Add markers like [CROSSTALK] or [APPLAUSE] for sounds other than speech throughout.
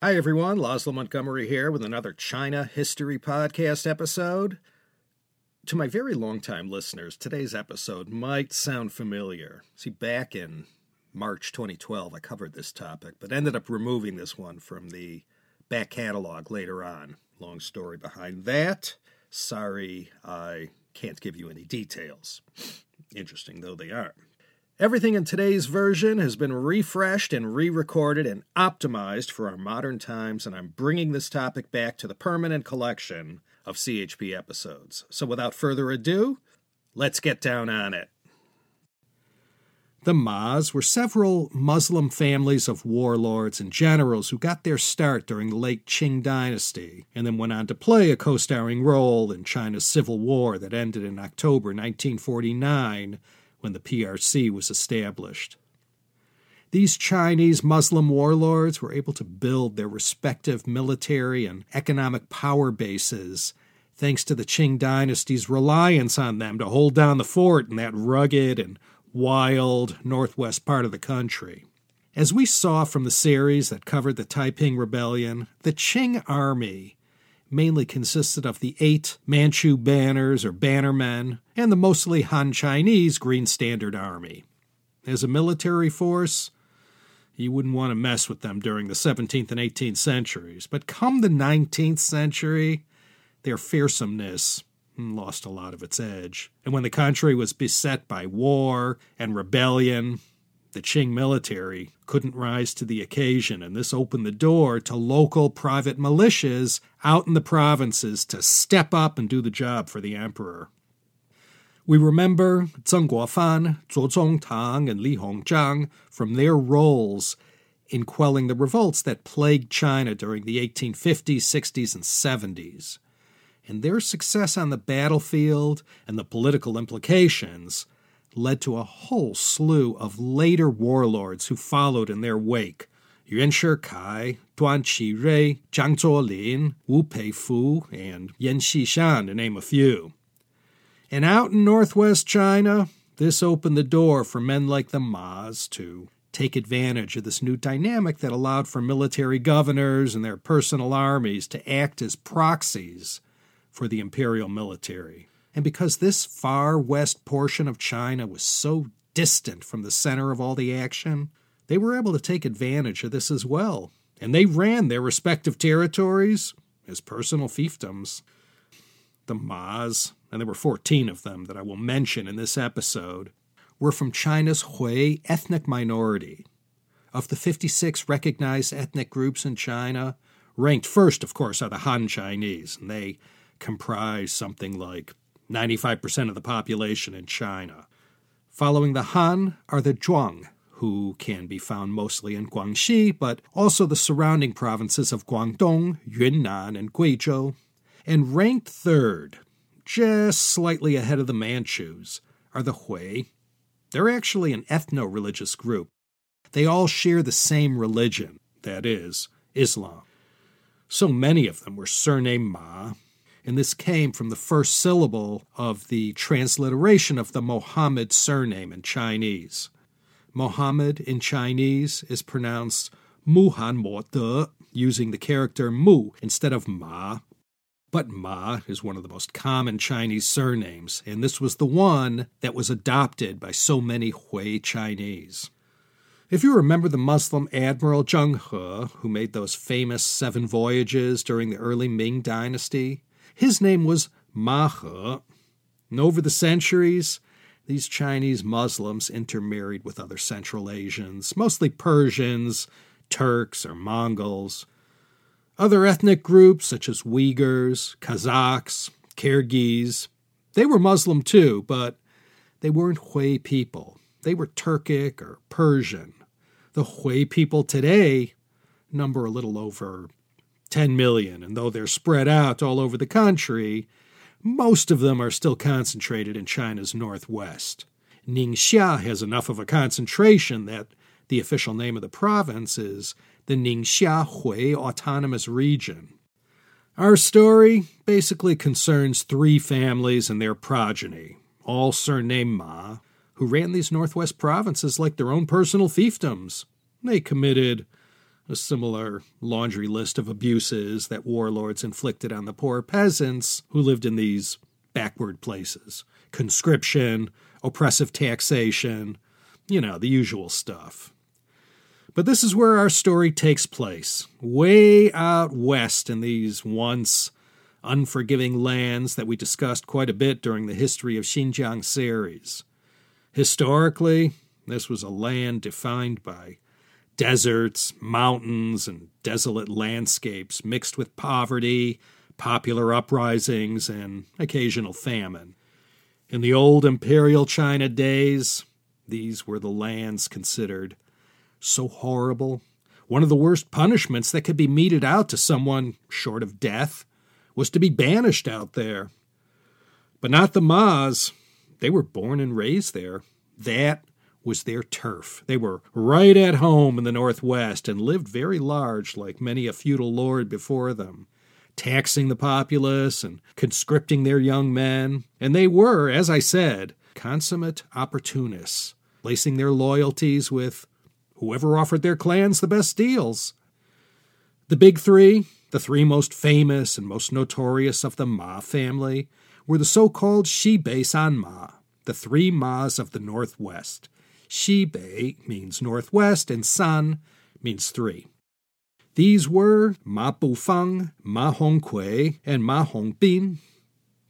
Hi, everyone. Laszlo Montgomery here with another China History Podcast episode. To my very long-time listeners, today's episode might sound familiar. See, back in March 2012, I covered this topic, but ended up removing this one from the back catalog later on. Long story behind that. Sorry, I can't give you any details. Interesting though they are. Everything in today's version has been refreshed and re recorded and optimized for our modern times, and I'm bringing this topic back to the permanent collection of CHP episodes. So without further ado, let's get down on it. The Mas were several Muslim families of warlords and generals who got their start during the late Qing dynasty and then went on to play a co starring role in China's civil war that ended in October 1949 when the PRC was established. These Chinese Muslim warlords were able to build their respective military and economic power bases thanks to the Qing dynasty's reliance on them to hold down the fort in that rugged and wild northwest part of the country. As we saw from the series that covered the Taiping Rebellion, the Qing army mainly consisted of the eight Manchu banners or bannermen and the mostly Han Chinese Green Standard Army. As a military force, you wouldn't want to mess with them during the 17th and 18th centuries, but come the 19th century, their fearsomeness lost a lot of its edge. And when the country was beset by war and rebellion, the Qing military couldn't rise to the occasion, and this opened the door to local private militias out in the provinces to step up and do the job for the emperor. We remember Zeng Guofan, Zuo Zongtang, and Li Hongzhang from their roles in quelling the revolts that plagued China during the 1850s, 60s, and 70s. And their success on the battlefield and the political implications led to a whole slew of later warlords who followed in their wake. Yuan Shikai, Duan Qirui, Zhang Zuolin, Wu Peifu, and Yan Xishan, to name a few. And out in northwest China, this opened the door for men like the Mas to take advantage of this new dynamic that allowed for military governors and their personal armies to act as proxies for the imperial military. And because this far west portion of China was so distant from the center of all the action, they were able to take advantage of this as well. And they ran their respective territories as personal fiefdoms. The Mas, and there were 14 of them that I will mention in this episode, were from China's Hui ethnic minority. Of the 56 recognized ethnic groups in China, ranked first, of course, are the Han Chinese, and they comprise something like 95% of the population in China. Following the Han are the Zhuang, who can be found mostly in Guangxi, but also the surrounding provinces of Guangdong, Yunnan, and Guizhou. And ranked third, just slightly ahead of the Manchus, are the Hui. They're actually an ethno religious group. They all share the same religion, that is, Islam. So many of them were surnamed Ma, and this came from the first syllable of the transliteration of the Mohammed surname in Chinese. Mohammed in Chinese is pronounced Muhan Mo De, using the character Mu instead of Ma. But Ma is one of the most common Chinese surnames, and this was the one that was adopted by so many Hui Chinese. If you remember the Muslim admiral Zheng He, who made those famous seven voyages during the early Ming dynasty, his name was Ma He. And over the centuries, these Chinese Muslims intermarried with other Central Asians, mostly Persians, Turks, or Mongols. Other ethnic groups, such as Uyghurs, Kazakhs, Kyrgyz, they were Muslim too, but they weren't Hui people. They were Turkic or Persian. The Hui people today number a little over 10 million, and though they're spread out all over the country, most of them are still concentrated in China's northwest. Ningxia has enough of a concentration that the official name of the province is the Ningxia Hui Autonomous Region. Our story basically concerns three families and their progeny, all surnamed Ma, who ran these northwest provinces like their own personal fiefdoms. They committed a similar laundry list of abuses that warlords inflicted on the poor peasants who lived in these backward places conscription, oppressive taxation, you know, the usual stuff. But this is where our story takes place, way out west in these once unforgiving lands that we discussed quite a bit during the History of Xinjiang series. Historically, this was a land defined by deserts, mountains, and desolate landscapes mixed with poverty, popular uprisings, and occasional famine. In the old imperial China days, these were the lands considered so horrible. One of the worst punishments that could be meted out to someone short of death was to be banished out there. But not the Ma's. They were born and raised there. That was their turf. They were right at home in the Northwest and lived very large, like many a feudal lord before them, taxing the populace and conscripting their young men. And they were, as I said, consummate opportunists, placing their loyalties with whoever offered their clans the best deals. The big three, the three most famous and most notorious of the Ma family, were the so called Xibei San Ma, the three Ma's of the Northwest. Xibei means Northwest, and San means three. These were Ma Bufang, Ma Hongkui, and Ma Hongbin.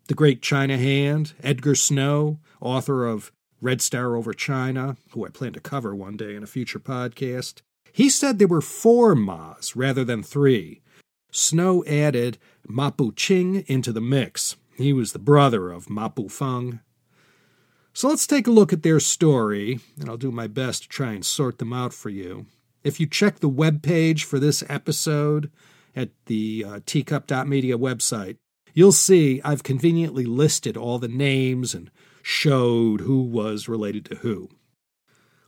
The great China hand, Edgar Snow, author of Red Star over China, who I plan to cover one day in a future podcast, he said there were four Ma's rather than three. Snow added Ma Buqing into the mix. He was the brother of Ma Bufang. So let's take a look at their story, and I'll do my best to try and sort them out for you. If you check the web page for this episode at the uh, teacup.media website, you'll see I've conveniently listed all the names and showed who was related to who.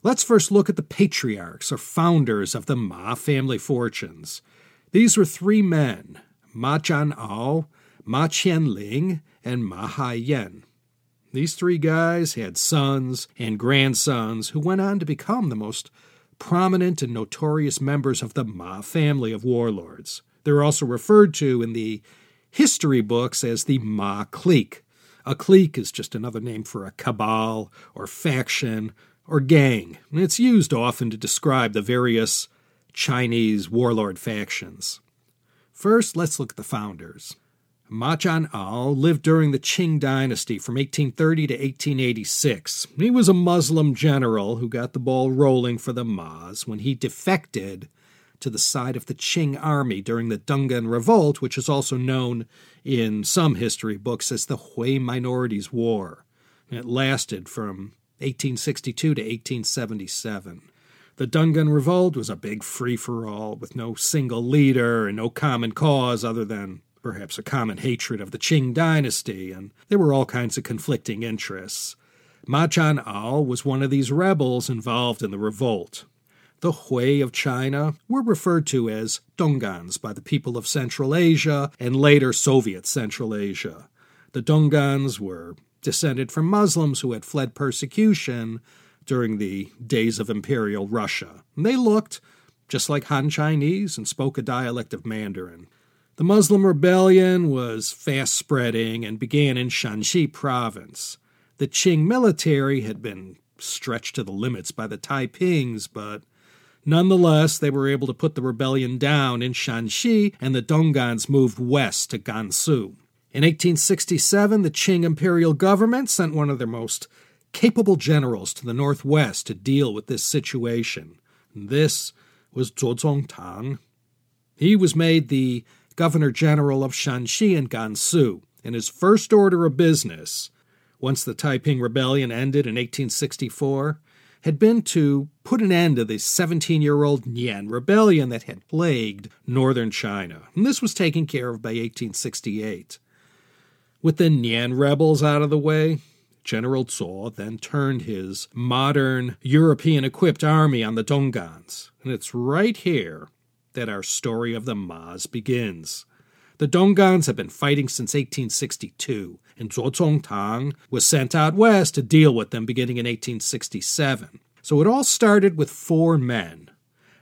Let's first look at the patriarchs or founders of the Ma family fortunes. These were three men Ma Jian'ao, Ma Qianling, and Ma Haiyan. These three guys had sons and grandsons who went on to become the most prominent and notorious members of the Ma family of warlords. They're also referred to in the history books as the Ma clique. A clique is just another name for a cabal or faction or gang. It's used often to describe the various Chinese warlord factions. First, let's look at the founders. Ma Jian'ao lived during the Qing dynasty from 1830 to 1886. He was a Muslim general who got the ball rolling for the Ma's when he defected to the side of the Qing army during the Dungan Revolt, which is also known in some history books as the Hui Minorities War. It lasted from 1862 to 1877. The Dungan Revolt was a big free for all with no single leader and no common cause other than perhaps a common hatred of the Qing dynasty, and there were all kinds of conflicting interests. Ma Jian'ao was one of these rebels involved in the revolt the Hui of China were referred to as Dongans by the people of Central Asia and later Soviet Central Asia. The Dongans were descended from Muslims who had fled persecution during the days of Imperial Russia. They looked just like Han Chinese and spoke a dialect of Mandarin. The Muslim rebellion was fast spreading and began in Shanxi province. The Qing military had been stretched to the limits by the Taipings, but Nonetheless, they were able to put the rebellion down in Shanxi, and the Dongans moved west to Gansu. In 1867, the Qing imperial government sent one of their most capable generals to the northwest to deal with this situation. This was Zuo Zongtang. He was made the governor general of Shanxi and Gansu, and his first order of business, once the Taiping Rebellion ended in 1864, had been to put an end to the 17 year old Nian rebellion that had plagued northern China. And this was taken care of by 1868. With the Nian rebels out of the way, General Zuo then turned his modern European equipped army on the Dongans. And it's right here that our story of the Ma's begins. The Dongans have been fighting since 1862, and Zuo Zongtang was sent out west to deal with them beginning in 1867. So it all started with four men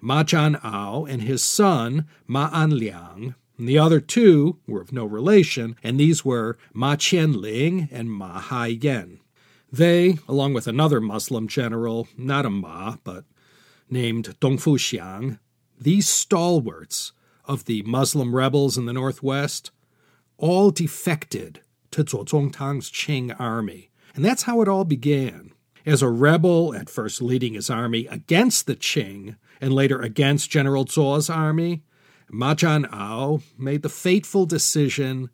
Ma Jian'ao and his son Ma Anliang. And the other two were of no relation, and these were Ma Qianling and Ma Haiyan. They, along with another Muslim general, not a Ma, but named Dong Fuxiang, these stalwarts of the Muslim rebels in the northwest, all defected to Zuo Zongtang's Qing army. And that's how it all began. As a rebel, at first leading his army against the Qing, and later against General Zuo's army, Ma Jian'ao made the fateful decision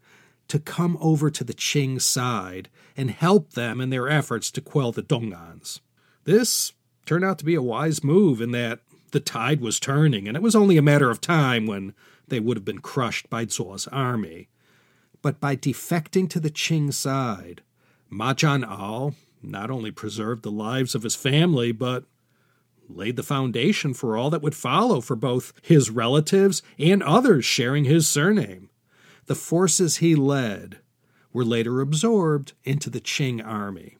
to come over to the Qing side and help them in their efforts to quell the Dongans. This turned out to be a wise move in that the tide was turning, and it was only a matter of time when they would have been crushed by Zuo's army. But by defecting to the Qing side, Ma Jian'ao not only preserved the lives of his family, but laid the foundation for all that would follow for both his relatives and others sharing his surname. The forces he led were later absorbed into the Qing army.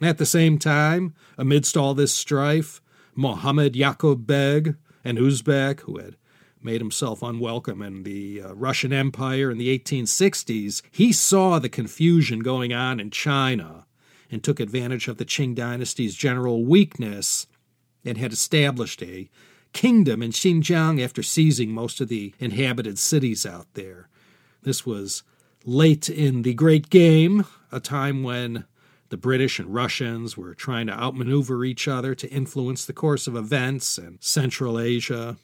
At the same time, amidst all this strife, Mohammed Yaqub Beg, an Uzbek who had made himself unwelcome in the uh, Russian Empire in the 1860s, he saw the confusion going on in China and took advantage of the Qing dynasty's general weakness and had established a kingdom in Xinjiang after seizing most of the inhabited cities out there. This was late in the Great Game, a time when the British and Russians were trying to outmaneuver each other to influence the course of events in Central Asia.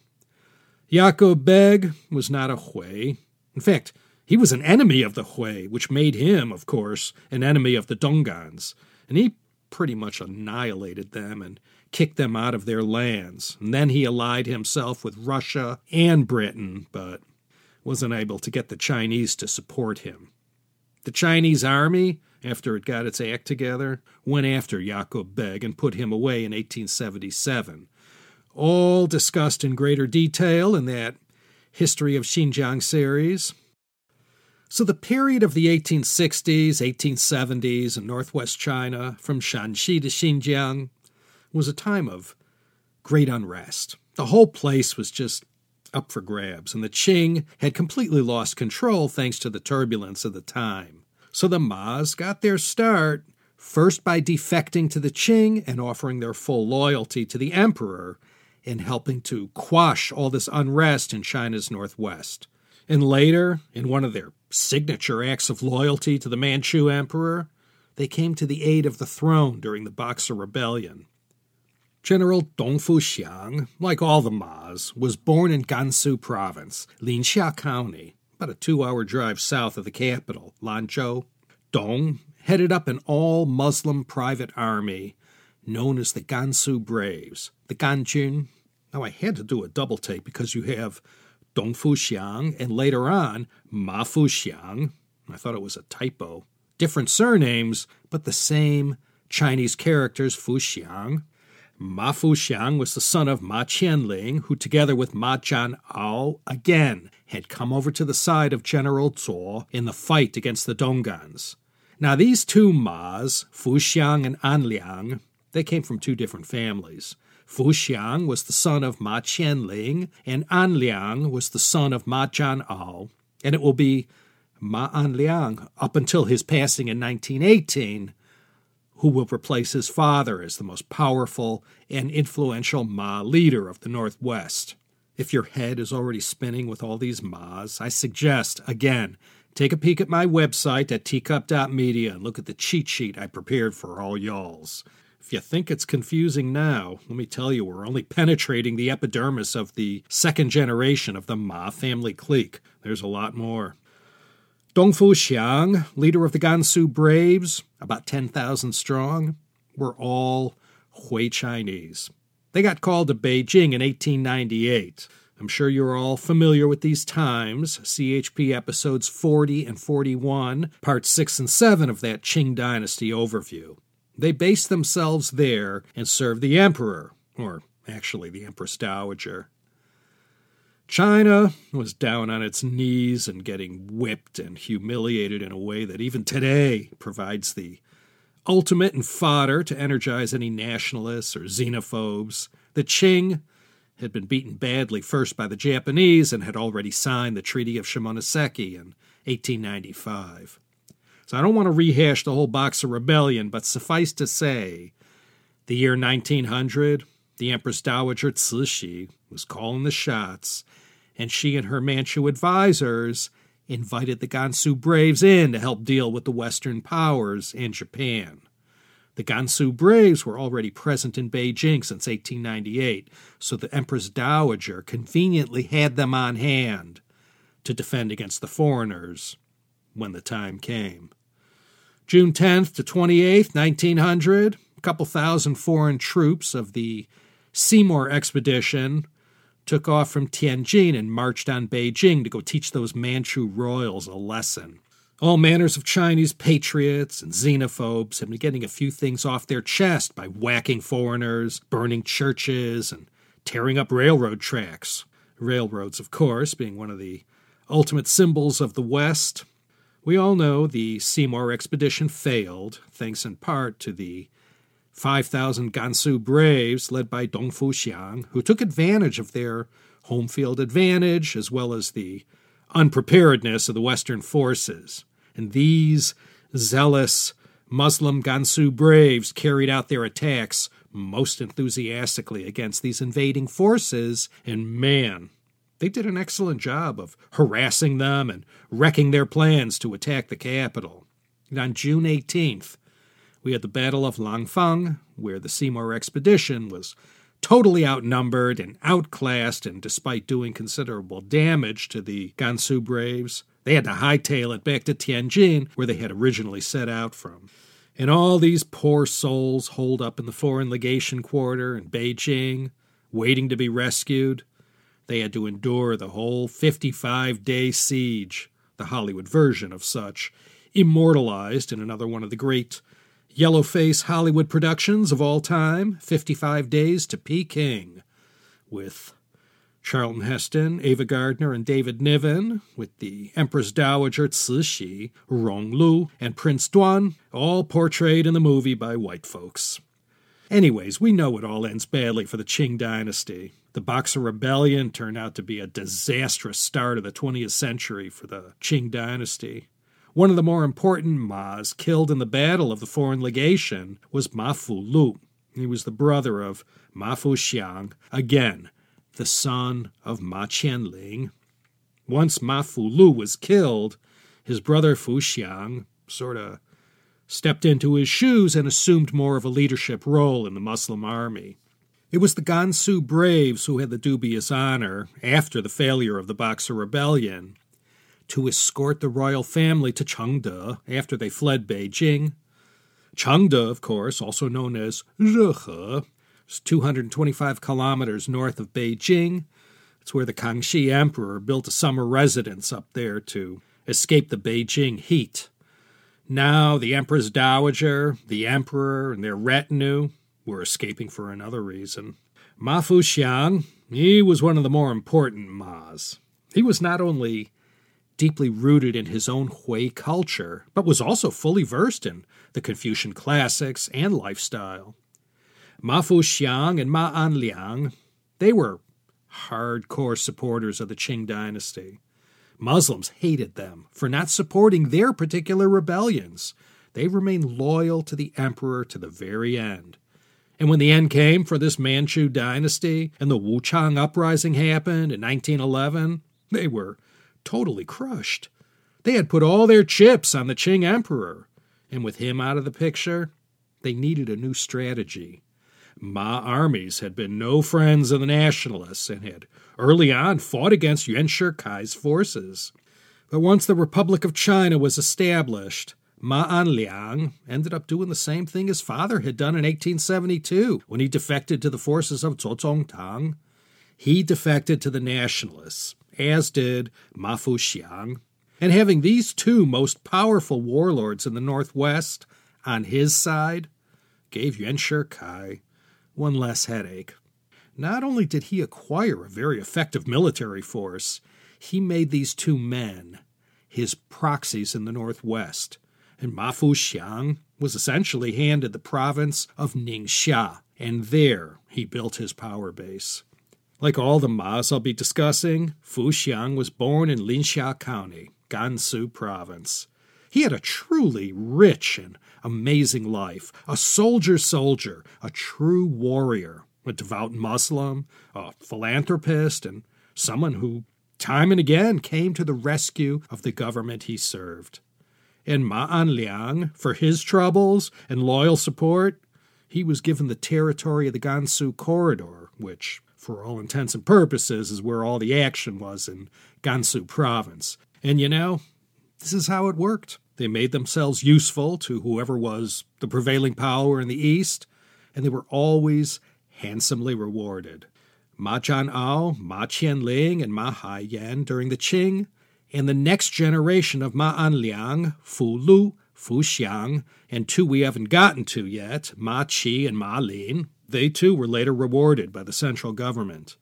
Yaqub Beg was not a Hui. In fact, he was an enemy of the Hui, which made him, of course, an enemy of the Dongans, and he pretty much annihilated them and kicked them out of their lands. And then he allied himself with Russia and Britain, but wasn't able to get the Chinese to support him. The Chinese army, after it got its act together, went after Yaqub Beg and put him away in 1877. All discussed in greater detail in that History of Xinjiang series. So, the period of the 1860s, 1870s in northwest China, from Shanxi to Xinjiang, was a time of great unrest. The whole place was just up for grabs, and the Qing had completely lost control thanks to the turbulence of the time. So the Ma's got their start first by defecting to the Qing and offering their full loyalty to the emperor in helping to quash all this unrest in China's northwest. And later, in one of their signature acts of loyalty to the Manchu emperor, they came to the aid of the throne during the Boxer Rebellion. General Dong Fuxiang, like all the Ma's, was born in Gansu Province, Linxia County, about a two hour drive south of the capital, Lanzhou. Dong headed up an all Muslim private army known as the Gansu Braves, the Ganjun. Now, I had to do a double take because you have Dong Fuxiang and later on Ma Fuxiang. I thought it was a typo. Different surnames, but the same Chinese characters, Fuxiang. Ma Fuxiang was the son of Ma Qianling, who, together with Ma Jian'ao, again had come over to the side of General Zuo in the fight against the Dongans. Now, these two Ma's, Fuxiang and Anliang, they came from two different families. Fuxiang was the son of Ma Qianling, and Anliang was the son of Ma Jian'ao, and it will be Ma Anliang up until his passing in 1918 who will replace his father as the most powerful and influential Ma leader of the Northwest. If your head is already spinning with all these Ma's, I suggest, again, take a peek at my website at teacup.media and look at the cheat sheet I prepared for all y'alls. If you think it's confusing now, let me tell you, we're only penetrating the epidermis of the second generation of the Ma family clique. There's a lot more. Dong Fuxiang, leader of the Gansu Braves, about 10,000 strong, were all Hui Chinese. They got called to Beijing in 1898. I'm sure you're all familiar with these times. CHP episodes 40 and 41, parts 6 and 7 of that Qing Dynasty overview. They based themselves there and served the emperor, or actually the Empress Dowager. China was down on its knees and getting whipped and humiliated in a way that even today provides the ultimate and fodder to energize any nationalists or xenophobes. The Qing had been beaten badly first by the Japanese and had already signed the Treaty of Shimonoseki in 1895. So I don't want to rehash the whole Boxer Rebellion, but suffice to say, the year 1900, the Empress Dowager Cixi was calling the shots, and she and her Manchu advisors invited the Gansu Braves in to help deal with the Western powers and Japan. The Gansu Braves were already present in Beijing since 1898, so the Empress Dowager conveniently had them on hand to defend against the foreigners when the time came. June 10th to 28th, 1900, a couple thousand foreign troops of the Seymour expedition took off from Tianjin and marched on Beijing to go teach those Manchu royals a lesson. All manners of Chinese patriots and xenophobes have been getting a few things off their chest by whacking foreigners, burning churches, and tearing up railroad tracks. Railroads, of course, being one of the ultimate symbols of the West. We all know the Seymour expedition failed, thanks in part to the 5,000 Gansu braves led by Dong Fuxiang, who took advantage of their home field advantage as well as the unpreparedness of the Western forces. And these zealous Muslim Gansu braves carried out their attacks most enthusiastically against these invading forces, and man, they did an excellent job of harassing them and wrecking their plans to attack the capital. And on June 18th, we had the Battle of Langfang, where the Seymour expedition was totally outnumbered and outclassed, and despite doing considerable damage to the Gansu Braves, they had to hightail it back to Tianjin, where they had originally set out from. And all these poor souls holed up in the foreign legation quarter in Beijing, waiting to be rescued. They had to endure the whole 55 day siege, the Hollywood version of such, immortalized in another one of the great Yellowface Hollywood productions of all time, 55 Days to Peking, with Charlton Heston, Ava Gardner, and David Niven, with the Empress Dowager Cixi, Rong Lu, and Prince Duan, all portrayed in the movie by white folks. Anyways, we know it all ends badly for the Qing dynasty. The Boxer Rebellion turned out to be a disastrous start of the 20th century for the Qing dynasty. One of the more important Ma's killed in the battle of the foreign legation was Ma Fu Lu. He was the brother of Ma Fu Xiang, again, the son of Ma Qianling. Once Ma Fu Lu was killed, his brother Fu Xiang sort of stepped into his shoes and assumed more of a leadership role in the Muslim army. It was the Gansu braves who had the dubious honor, after the failure of the Boxer Rebellion, to escort the royal family to Chengde after they fled Beijing. Chengde, of course, also known as Rehe, is 225 kilometers north of Beijing. It's where the Kangxi Emperor built a summer residence up there to escape the Beijing heat. Now, the Empress Dowager, the Emperor, and their retinue were escaping for another reason. Ma Fu Xiang, he was one of the more important Ma's. He was not only deeply rooted in his own Hui culture, but was also fully versed in the Confucian classics and lifestyle. Ma Fu Xiang and Ma Anliang, they were hardcore supporters of the Qing dynasty. Muslims hated them for not supporting their particular rebellions. They remained loyal to the emperor to the very end. And when the end came for this Manchu dynasty and the Wuchang uprising happened in 1911, they were totally crushed. They had put all their chips on the Qing emperor, and with him out of the picture, they needed a new strategy. Ma armies had been no friends of the nationalists and had early on fought against Yuan Shikai's forces. But once the Republic of China was established, Ma Anliang ended up doing the same thing his father had done in 1872 when he defected to the forces of Zhou Tang. He defected to the nationalists as did Ma Fu Xiang. And having these two most powerful warlords in the Northwest on his side gave Yuan Shikai one less headache. Not only did he acquire a very effective military force, he made these two men his proxies in the Northwest, and Ma Fu Xiang was essentially handed the province of Ningxia, and there he built his power base. Like all the Ma's I'll be discussing, Fu Xiang was born in Linxia County, Gansu Province. He had a truly rich and amazing life, a soldier soldier, a true warrior, a devout Muslim, a philanthropist, and someone who time and again came to the rescue of the government he served. And Ma Anliang, for his troubles and loyal support, he was given the territory of the Gansu Corridor, which for all intents and purposes, is where all the action was in Gansu province. And you know, this is how it worked. They made themselves useful to whoever was the prevailing power in the east, and they were always handsomely rewarded. Ma Jian'ao, Ma Qianling, and Ma Haiyan during the Qing, and the next generation of Ma Anliang, Fu Lu, Fu Xiang, and two we haven't gotten to yet, Ma Qi and Ma Lin, they too were later rewarded by the central government.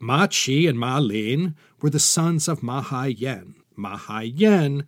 Ma Qi and Ma Lin were the sons of Ma Haiyan. Ma Haiyan,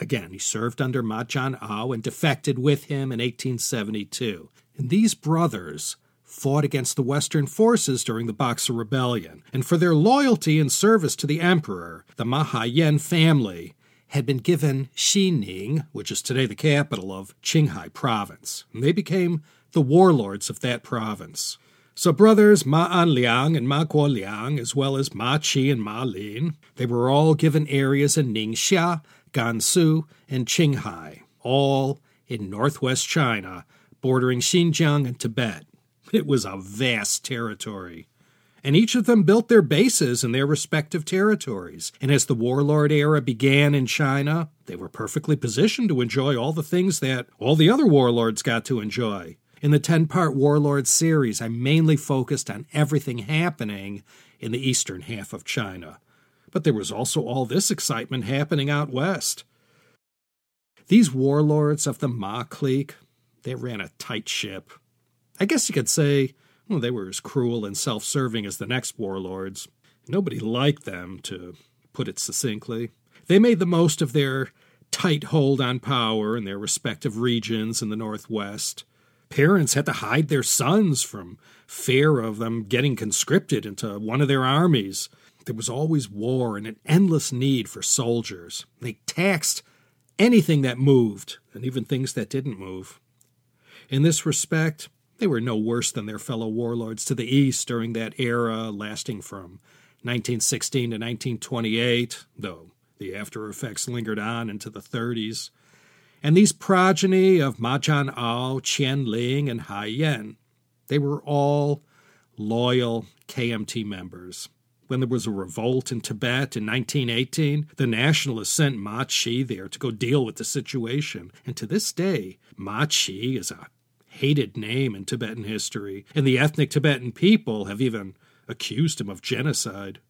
again, he served under Ma Jian'ao and defected with him in 1872. And these brothers fought against the Western forces during the Boxer Rebellion, and for their loyalty and service to the emperor, the Ma Haiyan family had been given Xining, which is today the capital of Qinghai province. And they became the warlords of that province. So brothers Ma Anliang and Ma Guo Liang, as well as Ma Qi and Ma Lin, they were all given areas in Ningxia, Gansu, and Qinghai, all in northwest China, bordering Xinjiang and Tibet. It was a vast territory. And each of them built their bases in their respective territories. And as the warlord era began in China, they were perfectly positioned to enjoy all the things that all the other warlords got to enjoy. In the 10 part Warlord series, I mainly focused on everything happening in the eastern half of China. But there was also all this excitement happening out west. These warlords of the Ma clique, they ran a tight ship. I guess you could say well, they were as cruel and self serving as the next warlords. Nobody liked them, to put it succinctly. They made the most of their tight hold on power in their respective regions in the Northwest. Parents had to hide their sons from fear of them getting conscripted into one of their armies. There was always war and an endless need for soldiers. They taxed anything that moved, and even things that didn't move. In this respect, they were no worse than their fellow warlords to the east during that era lasting from 1916 to 1928, though the after effects lingered on into the 30s. And these progeny of Ma Jian'ao, Qian Ling, and Haiyan, they were all loyal KMT members. When there was a revolt in Tibet in 1918, the nationalists sent Ma Qi there to go deal with the situation. And to this day, Ma Qi is a hated name in Tibetan history, and the ethnic Tibetan people have even accused him of genocide.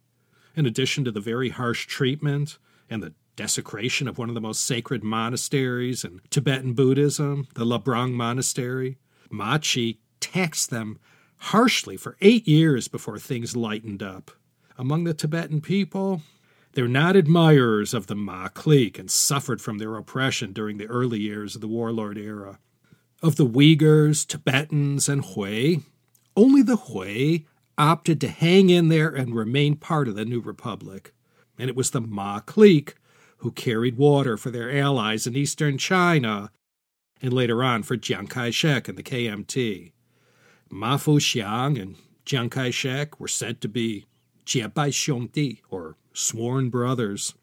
In addition to the very harsh treatment and the desecration of one of the most sacred monasteries in Tibetan Buddhism, the Labrang Monastery. Ma Qi taxed them harshly for eight years before things lightened up. Among the Tibetan people, they're not admirers of the Ma clique and suffered from their oppression during the early years of the warlord era. Of the Uyghurs, Tibetans, and Hui, only the Hui opted to hang in there and remain part of the new republic. And it was the Ma clique who carried water for their allies in eastern China, and later on for Chiang Kai shek and the KMT. Ma Fu Xiang and Chiang Kai shek were said to be Jiebai Xiongdi, or sworn brothers.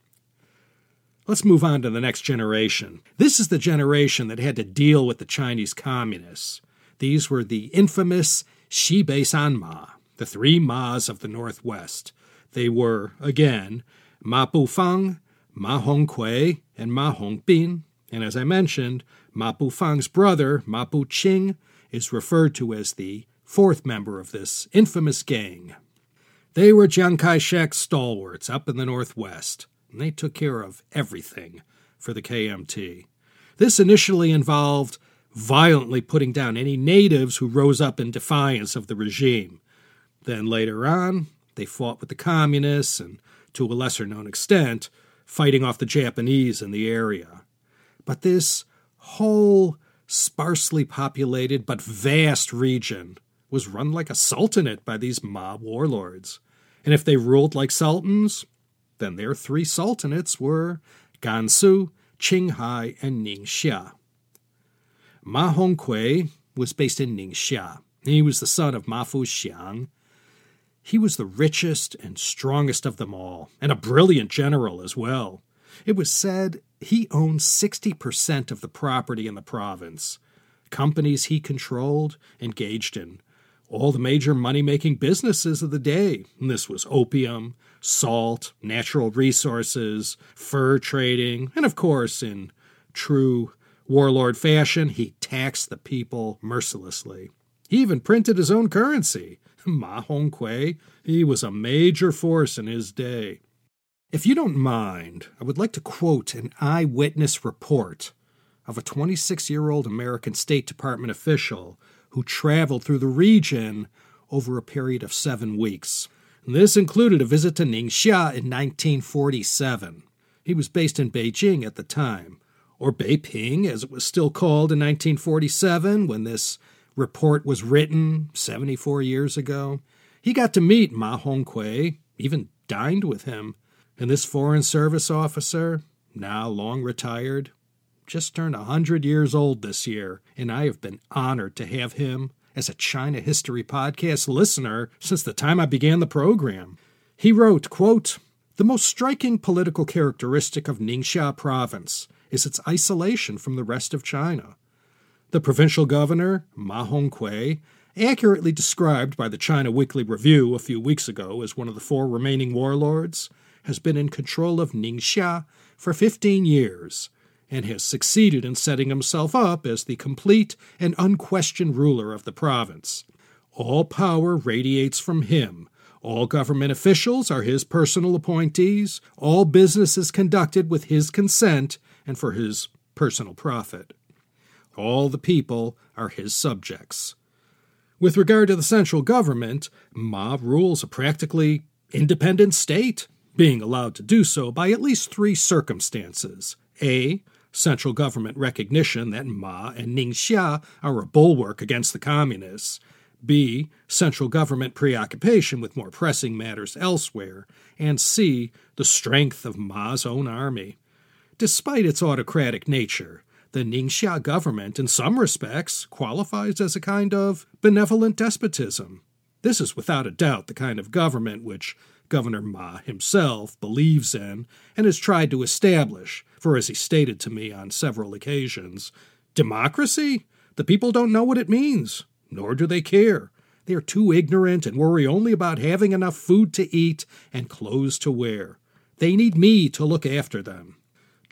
Let's move on to the next generation. This is the generation that had to deal with the Chinese communists. These were the infamous Xibei Sanma, the three Ma's of the Northwest. They were, again, Ma Bufang, Ma Hongkui and Ma Hongbin, and as I mentioned, Ma Bufang's brother, Ma Buqing, is referred to as the fourth member of this infamous gang. They were Chiang Kai shek's stalwarts up in the Northwest, and they took care of everything for the KMT. This initially involved violently putting down any natives who rose up in defiance of the regime. Then later on, they fought with the communists and, to a lesser known extent, fighting off the Japanese in the area. But this whole sparsely populated but vast region was run like a sultanate by these mob warlords. And if they ruled like sultans, then their three sultanates were Gansu, Qinghai, and Ningxia. Ma Hongkui was based in Ningxia. He was the son of Ma Fuxiang. He was the richest and strongest of them all, and a brilliant general as well. It was said he owned 60% of the property in the province. Companies he controlled engaged in all the major money making businesses of the day. And this was opium, salt, natural resources, fur trading, and of course, in true warlord fashion, he taxed the people mercilessly. He even printed his own currency. [LAUGHS] Ma Hongkui, he was a major force in his day. If you don't mind, I would like to quote an eyewitness report of a 26 year old American State Department official who traveled through the region over a period of seven weeks. This included a visit to Ningxia in 1947. He was based in Beijing at the time, or Beiping as it was still called in 1947 when this report was written 74 years ago. He got to meet Ma Hongkui, even dined with him, and this Foreign Service officer, now long retired, just turned a 100 years old this year, and I have been honored to have him as a China History Podcast listener since the time I began the program. He wrote, quote, The most striking political characteristic of Ningxia province is its isolation from the rest of China. The provincial governor, Ma Hongkui, accurately described by the China Weekly Review a few weeks ago as one of the four remaining warlords, has been in control of Ningxia for 15 years and has succeeded in setting himself up as the complete and unquestioned ruler of the province. All power radiates from him. All government officials are his personal appointees. All business is conducted with his consent and for his personal profit. All the people are his subjects. With regard to the central government, Ma rules a practically independent state, being allowed to do so by at least three circumstances. A central government recognition that Ma and Ningxia are a bulwark against the communists, B. Central government preoccupation with more pressing matters elsewhere, and C. The strength of Ma's own army. Despite its autocratic nature, the Ningxia government, in some respects, qualifies as a kind of benevolent despotism. This is without a doubt the kind of government which Governor Ma himself believes in and has tried to establish, for as he stated to me on several occasions, democracy? The people don't know what it means, nor do they care. They are too ignorant and worry only about having enough food to eat and clothes to wear. They need me to look after them.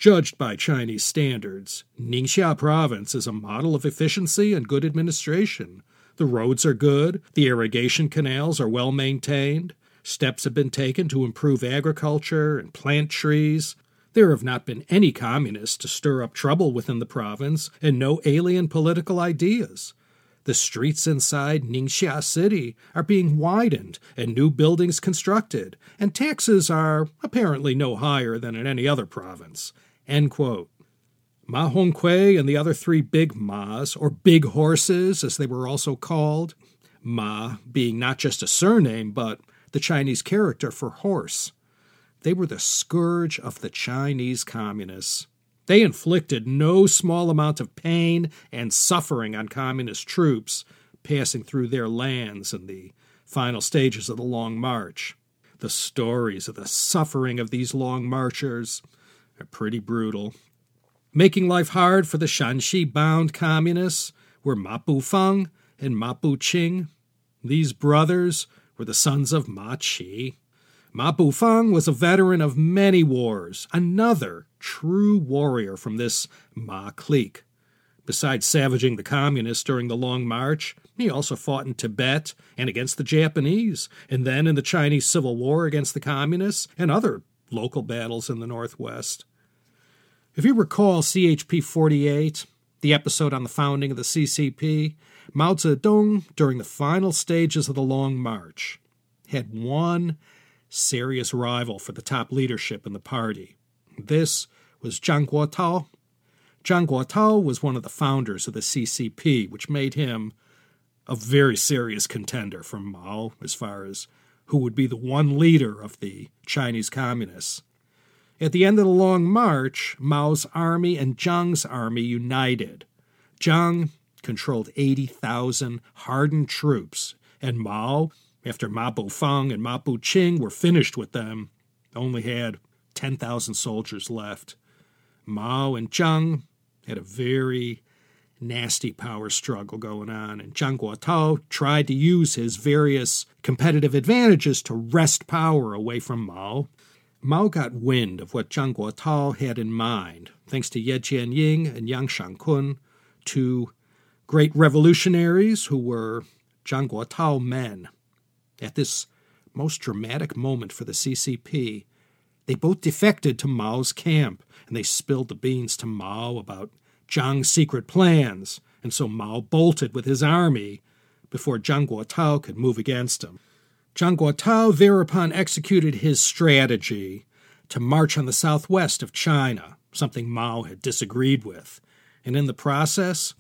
Judged by Chinese standards, Ningxia province is a model of efficiency and good administration. The roads are good, the irrigation canals are well maintained, Steps have been taken to improve agriculture and plant trees. There have not been any communists to stir up trouble within the province, and no alien political ideas. The streets inside Ningxia City are being widened and new buildings constructed, and taxes are apparently no higher than in any other province. End quote. Ma Hongkui and the other three big Ma's, or big horses as they were also called, Ma being not just a surname, but the Chinese character for horse. They were the scourge of the Chinese communists. They inflicted no small amount of pain and suffering on communist troops passing through their lands in the final stages of the Long March. The stories of the suffering of these long marchers pretty brutal. Making life hard for the Shanxi bound communists were Ma Bufang and Ma Buqing. These brothers were the sons of Ma Qi. Ma Bufang was a veteran of many wars, another true warrior from this Ma clique. Besides savaging the communists during the Long March, he also fought in Tibet and against the Japanese, and then in the Chinese Civil War against the communists and other local battles in the Northwest. If you recall CHP 48, the episode on the founding of the CCP, Mao Zedong, during the final stages of the Long March, had one serious rival for the top leadership in the party. This was Zhang Guotao. Zhang Guotao was one of the founders of the CCP, which made him a very serious contender for Mao as far as who would be the one leader of the Chinese Communists. At the end of the Long March, Mao's army and Zhang's army united. Zhang controlled 80,000 hardened troops, and Mao, after Ma Bufang and Ma Buqing were finished with them, only had 10,000 soldiers left. Mao and Zhang had a very nasty power struggle going on, and Zhang Guotao tried to use his various competitive advantages to wrest power away from Mao. Mao got wind of what Zhang Guotao had in mind, thanks to Ye Jianying and Yang Shangkun, two great revolutionaries who were Zhang Guotao men. At this most dramatic moment for the CCP, they both defected to Mao's camp, and they spilled the beans to Mao about Zhang's secret plans, and so Mao bolted with his army before Zhang Guotao could move against him. Zhang Guotao thereupon executed his strategy to march on the southwest of China, something Mao had disagreed with, and in the process,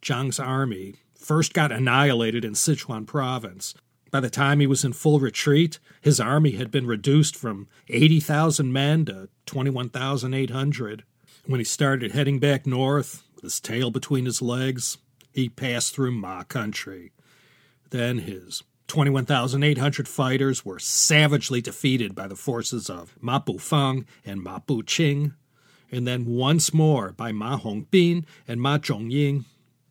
Zhang's army first got annihilated in Sichuan province. By the time he was in full retreat, his army had been reduced from 80,000 men to 21,800. When he started heading back north, with his tail between his legs, he passed through Ma country. Then his 21,800 fighters were savagely defeated by the forces of Ma Bufang and Ma Buqing, and then once more by Ma Hongbin and Ma Zhongying.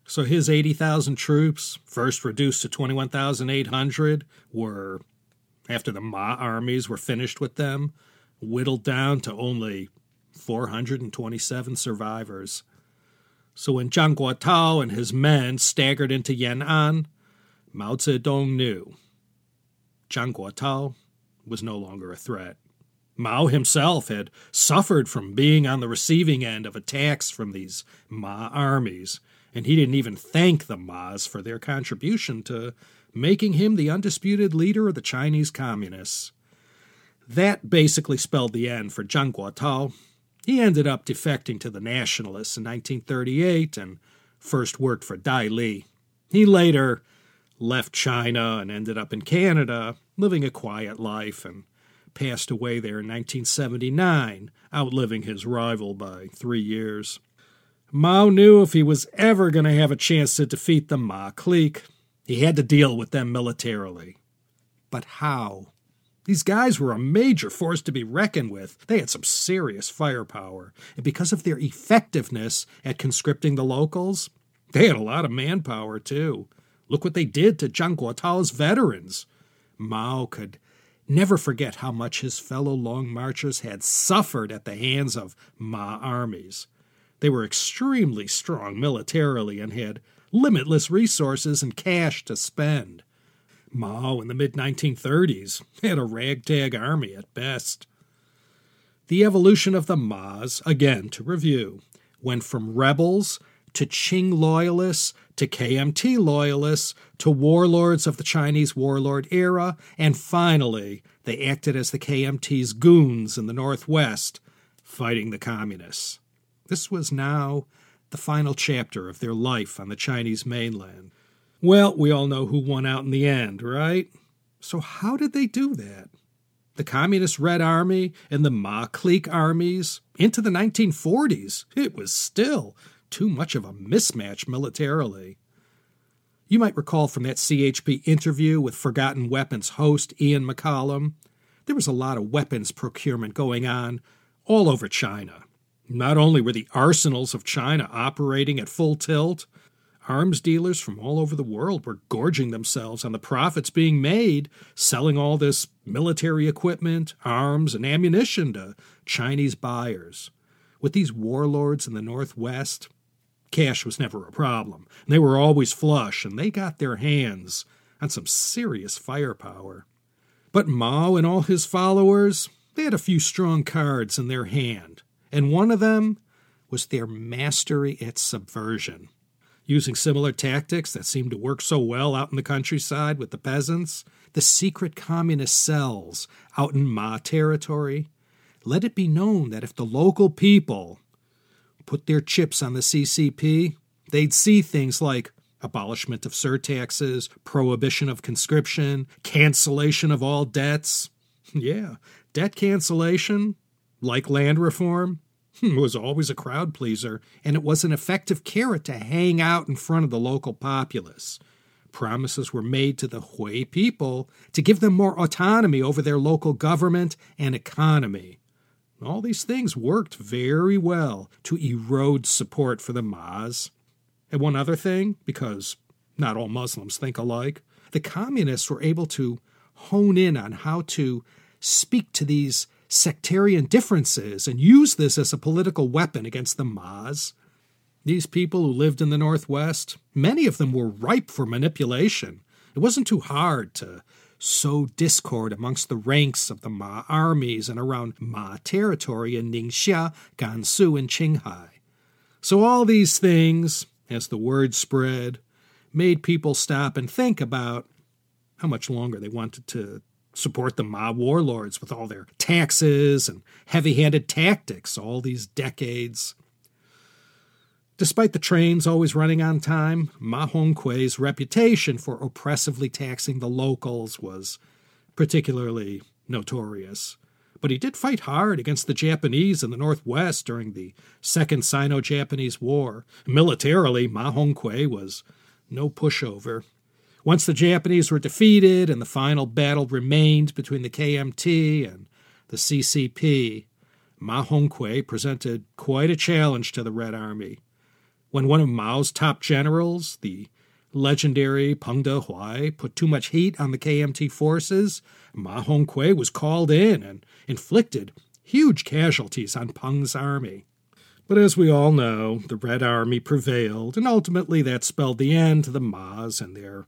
So his 80,000 troops, first reduced to 21,800, were, after the Ma armies were finished with them, whittled down to only 427 survivors. So when Zhang Guotao and his men staggered into Yan'an, Mao Zedong knew Zhang Guotao was no longer a threat. Mao himself had suffered from being on the receiving end of attacks from these Ma armies, and he didn't even thank the Ma's for their contribution to making him the undisputed leader of the Chinese Communists. That basically spelled the end for Zhang Guotao. He ended up defecting to the Nationalists in 1938 and first worked for Dai Li. He later left China and ended up in Canada, living a quiet life, and passed away there in 1979, outliving his rival by three years. Mao knew if he was ever going to have a chance to defeat the Ma clique, he had to deal with them militarily. But how? These guys were a major force to be reckoned with. They had some serious firepower, and because of their effectiveness at conscripting the locals, they had a lot of manpower too. Look what they did to Zhang Guotao's veterans. Mao could never forget how much his fellow long marchers had suffered at the hands of Ma armies. They were extremely strong militarily and had limitless resources and cash to spend. Mao in the mid 1930s had a ragtag army at best. The evolution of the Ma's, again to review, went from rebels to Qing loyalists, to KMT loyalists, to warlords of the Chinese warlord era, and finally, they acted as the KMT's goons in the Northwest, fighting the communists. This was now the final chapter of their life on the Chinese mainland. Well, we all know who won out in the end, right? So, how did they do that? The Communist Red Army and the Ma clique armies into the 1940s, it was still too much of a mismatch militarily. You might recall from that CHP interview with Forgotten Weapons host Ian McCollum, there was a lot of weapons procurement going on all over China. Not only were the arsenals of China operating at full tilt, arms dealers from all over the world were gorging themselves on the profits being made selling all this military equipment, arms, and ammunition to Chinese buyers. With these warlords in the Northwest, Cash was never a problem. They were always flush, and they got their hands on some serious firepower. But Mao and all his followers, they had a few strong cards in their hand, and one of them was their mastery at subversion. Using similar tactics that seemed to work so well out in the countryside with the peasants, the secret communist cells out in Ma territory let it be known that if the local people put their chips on the CCP, they'd see things like abolishment of surtaxes, prohibition of conscription, cancellation of all debts. [LAUGHS] Yeah, debt cancellation, like land reform, [LAUGHS] was always a crowd pleaser, and it was an effective carrot to hang out in front of the local populace. Promises were made to the Hui people to give them more autonomy over their local government and economy. All these things worked very well to erode support for the Ma's. And one other thing, because not all Muslims think alike, the communists were able to hone in on how to speak to these sectarian differences and use this as a political weapon against the Ma's. These people who lived in the Northwest, many of them were ripe for manipulation. It wasn't too hard to sow discord amongst the ranks of the Ma armies and around Ma territory in Ningxia, Gansu, and Qinghai. So all these things, as the word spread, made people stop and think about how much longer they wanted to support the Ma warlords with all their taxes and heavy handed tactics all these decades. Despite the trains always running on time, Ma Hongkui's reputation for oppressively taxing the locals was particularly notorious. But he did fight hard against the Japanese in the Northwest during the Second Sino Japanese War. Militarily, Ma Hongkui was no pushover. Once the Japanese were defeated and the final battle remained between the KMT and the CCP, Ma Hongkui presented quite a challenge to the Red Army. When one of Mao's top generals, the legendary Peng Dehuai, put too much heat on the KMT forces, Ma Hongkui was called in and inflicted huge casualties on Peng's army. But as we all know, the Red Army prevailed, and ultimately that spelled the end to the Ma's and their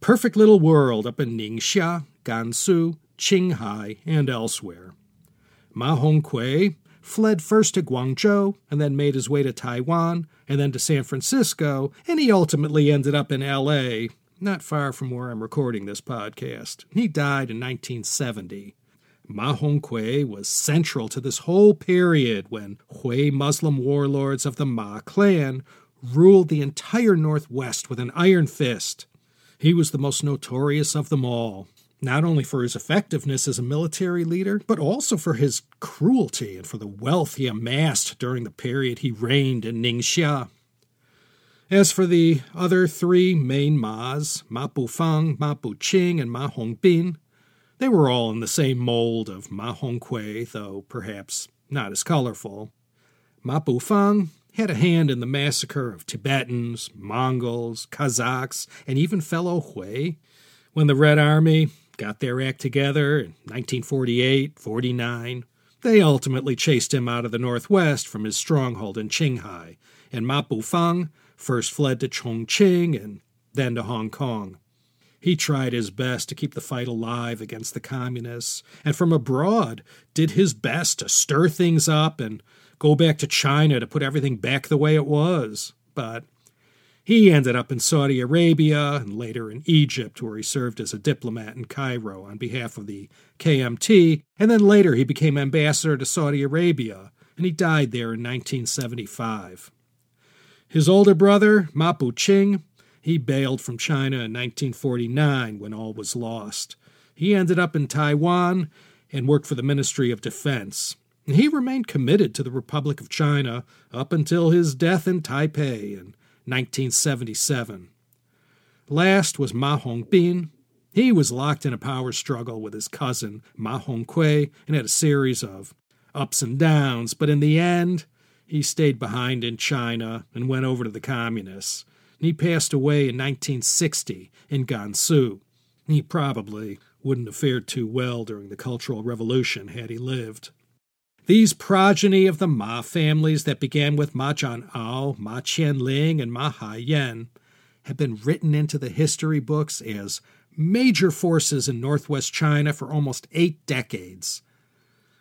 perfect little world up in Ningxia, Gansu, Qinghai, and elsewhere. Ma Hongkui fled first to Guangzhou and then made his way to Taiwan and then to San Francisco, and he ultimately ended up in LA, not far from where I'm recording this podcast. He died in 1970. Ma Hongkui was central to this whole period when Hui Muslim warlords of the Ma clan ruled the entire Northwest with an iron fist he was the most notorious of them all, not only for his effectiveness as a military leader, but also for his cruelty and for the wealth he amassed during the period he reigned in Ningxia. As for the other three main Ma's, Ma Bufang, Ma Buqing, and Ma Hongbin, they were all in the same mold of Ma Hongkui, though perhaps not as colorful. Ma Bufang had a hand in the massacre of Tibetans, Mongols, Kazakhs, and even fellow Hui. When the Red Army got their act together in 1948 49, they ultimately chased him out of the northwest from his stronghold in Qinghai, and Ma Bufang first fled to Chongqing and then to Hong Kong. He tried his best to keep the fight alive against the communists, and from abroad did his best to stir things up and go back to China to put everything back the way it was. But he ended up in Saudi Arabia and later in Egypt, where he served as a diplomat in Cairo on behalf of the KMT, and then later he became ambassador to Saudi Arabia, and he died there in 1975. His older brother, Ma Buqing, he bailed from China in 1949 when all was lost. He ended up in Taiwan and worked for the Ministry of Defense. He remained committed to the Republic of China up until his death in Taipei in 1977. Last was Ma Hongbin. He was locked in a power struggle with his cousin Ma Hongkui and had a series of ups and downs, but in the end, he stayed behind in China and went over to the communists. He passed away in 1960 in Gansu. He probably wouldn't have fared too well during the Cultural Revolution had he lived. These progeny of the Ma families that began with Ma Zhan'ao, Ma Qianling, and Ma Haiyan have been written into the history books as major forces in northwest China for almost eight decades.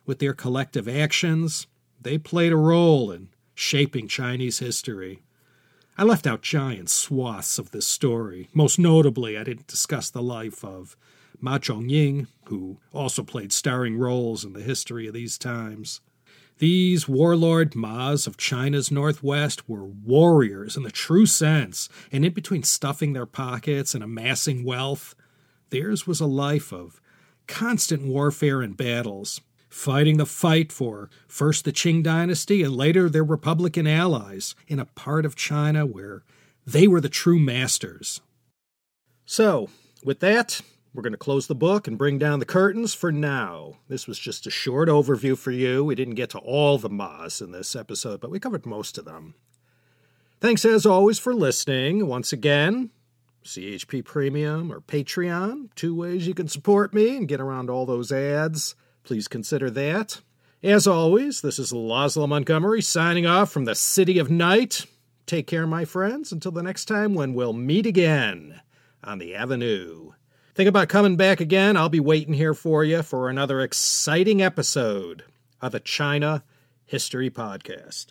With their collective actions, they played a role in shaping Chinese history. I left out giant swaths of this story. Most notably, I didn't discuss the life of Ma Zhongying, who also played starring roles in the history of these times. These warlord Mas of China's northwest were warriors in the true sense, and in between stuffing their pockets and amassing wealth, theirs was a life of constant warfare and battles, fighting the fight for first the Qing dynasty and later their Republican allies in a part of China where they were the true masters. So, with that, we're going to close the book and bring down the curtains for now. This was just a short overview for you. We didn't get to all the Mas in this episode, but we covered most of them. Thanks as always for listening. Once again, CHP Premium or Patreon, two ways you can support me and get around all those ads. Please consider that. As always, this is Laszlo Montgomery signing off from the City of Night. Take care, my friends, until the next time when we'll meet again on the Avenue. Think about coming back again. I'll be waiting here for you for another exciting episode of the China History Podcast.